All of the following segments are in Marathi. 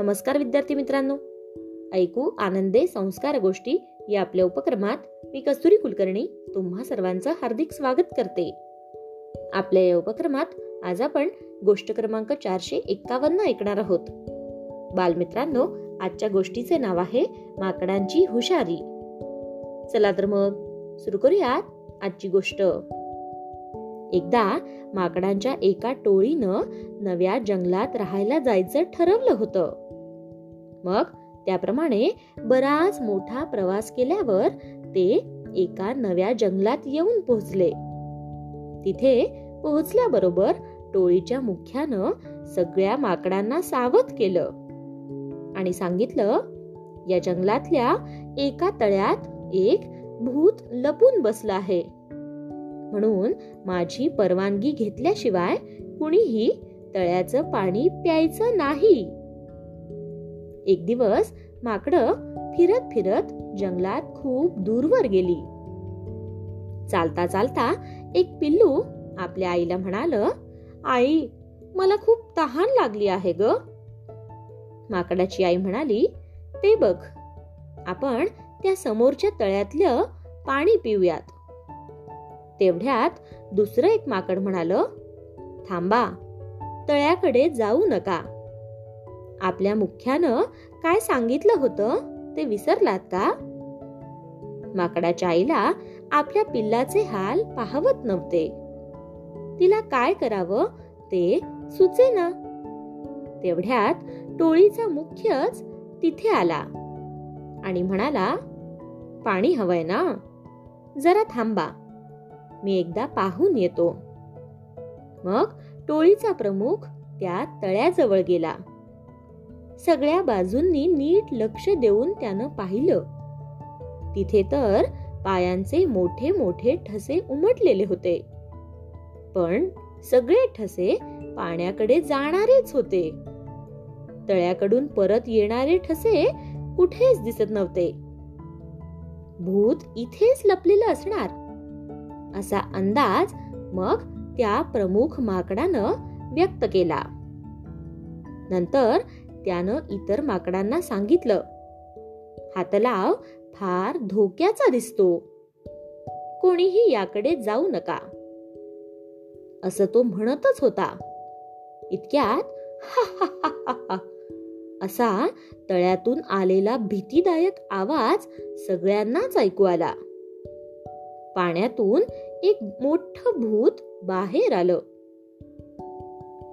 नमस्कार विद्यार्थी मित्रांनो. ऐकू आनंदे संस्कार गोष्टी या आपल्या उपक्रमात मी कस्तुरी कुलकर्णी तुम्हा सर्वांचं हार्दिक स्वागत करते. आपल्या या उपक्रमात आज आपण गोष्ट क्रमांक चारशे एक्कावन्न ऐकणार आहोत. बालमित्रांनो आजच्या गोष्टीचे नाव आहे माकडांची हुशारी. चला तर मग सुरू करूयात आजची गोष्ट. एकदा माकडांच्या एका टोळीनं नव्या जंगलात राहायला जायचं ठरवलं होतं. मग त्याप्रमाणे बराच मोठा प्रवास केल्यावर ते एका नव्या जंगलात येऊन पोहोचले. तिथे पोहोचल्याबरोबर टोळीच्या मुख्यानं सगळ्या माकडांना सावध केलं आणि सांगितलं या जंगलातल्या एका तळ्यात एक भूत लपून बसलं आहे. म्हणून माझी परवानगी घेतल्याशिवाय कुणीही तळ्याचं पाणी प्यायचं नाही. एक दिवस माकडं फिरत फिरत जंगलात खूप दूरवर गेली. चालता चालता एक पिल्लू आपल्या आईला म्हणाल आई मला खूप तहान लागली आहे ग. माकडाची आई म्हणाली ते बघ आपण त्या समोरच्या तळ्यातलं पाणी पिऊयात. तेवढ्यात दुसरं एक माकड म्हणाल थांबा तळ्याकडे जाऊ नका. आपल्या मुख्यानं काय सांगितलं होतं ते विसरलात का? माकडाच्या आईला आपल्या पिल्लाचे हाल पाहवत नव्हते. तिला काय करावं ते सुचेना. तेवढ्यात टोळीचा मुख्यच तिथे आला आणि म्हणाला पाणी हवंय ना? जरा थांबा. मी एकदा पाहून येतो. मग टोळीचा प्रमुख त्या तळ्याजवळ गेला. सगळ्या बाजूंनी नीट लक्ष देऊन त्यानं पाहिलं. तिथे तर पायांचे मोठे मोठे ठसे उमटलेले होते. पण सगळे ठसे पाण्याकडे जाणारेच होते. तळ्याकडून परत येणारे ठसे कुठेच दिसत नव्हते. भूत इथेच लपलेलं असणार. असा अंदाज मग त्या प्रमुख माकडानं व्यक्त केला. नंतर त्यानं इतर माकडांना सांगितलं. हातलाव फार धोक्याचा दिसतो. कोणीही याकडे जाऊ नका. असं तो म्हणतच होता. इतक्यात असा तळ्यातून आलेला भीतीदायक आवाज सगळ्यांनाच ऐकू आला. पाण्यातून एक मोठ भूत बाहेर आलं.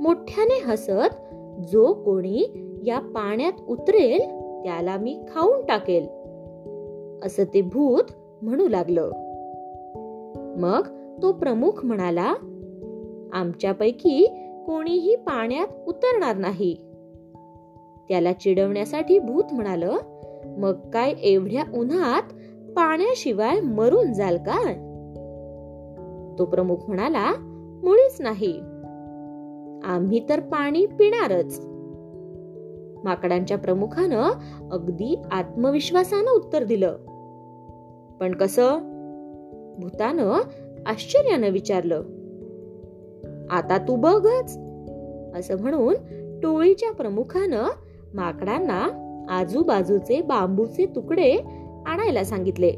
मोठ्याने हसत जो कोणी या पाण्यात उतरेल त्याला मी खाऊन टाकेल. असं ते भूत म्हणू लागलं. मग तो प्रमुख म्हणाला आमच्यापैकी कोणीही पाण्यात उतरणार नाही. त्याला चिडवण्यासाठी भूत म्हणाल मग काय एवढ्या उन्हात पाण्याशिवाय मरून जाल का? तो प्रमुख म्हणाला मुळीच नाही. आम्ही तर पाणी पिणारच. माकडांच्या प्रमुखानं अगदी आत्मविश्वासानं उत्तर दिलं. पण कस? भूतानं आश्चर्यानं विचारलं. आता तू बघच असं म्हणून टोळीच्या प्रमुखानं माकडांना आजूबाजूचे बांबूचे तुकडे आणायला सांगितले.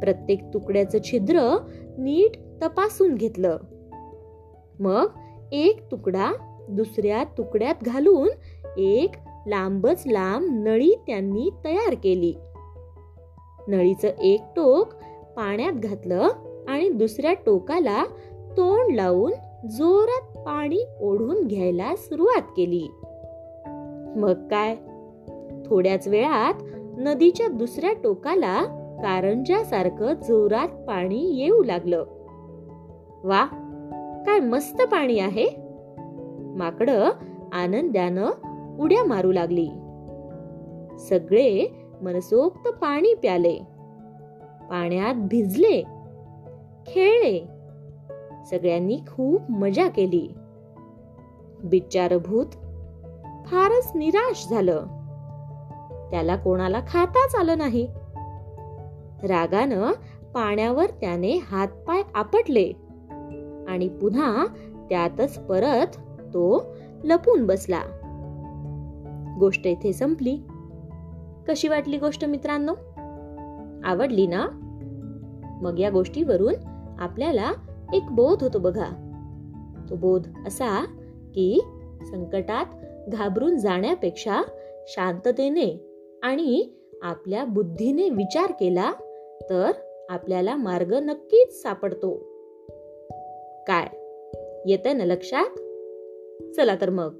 प्रत्येक तुकड्याचं छिद्र नीट तपासून घेतलं. मग एक तुकडा दुसऱ्या तुकड्यात घालून एक लांबच लांब नळी त्यांनी तयार केली. नळीचं एक टोक पाण्यात घातलं आणि दुसऱ्या टोकाला तोंड लावून जोरात पाणी ओढून घ्यायला सुरुवात केली. मग काय? थोड्याच वेळात नदीच्या दुसऱ्या टोकाला कारंजासारखं जोरात पाणी येऊ लागलं. वा काय मस्त पाणी आहे. माकड आनंदानं उड्या मारू लागली. सगळे मनसोक्त पाणी प्याले. पाण्यात भिजले. खेळले. सगळ्यांनी खूप मजा केली. बिचारभूत फारच निराश झालं. त्याला कोणाला खाताच आलं नाही. रागानं पाण्यावर त्याने हातपाय आपटले आणि पुन्हा त्यातच परत तो लपून बसला. गोष्ट इथे संपली. कशी वाटली गोष्ट मित्रांनो? आवडली ना? मग या गोष्टीवरून आपल्याला एक बोध होतो बघा. तो बोध असा की संकटात घाबरून जाण्यापेक्षा शांततेने आणि आपल्या बुद्धीने विचार केला तर आपल्याला मार्ग नक्कीच सापडतो. काय? येत ना लक्षात? चला तर मग.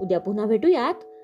उद्या पुन्हा भेटूयात.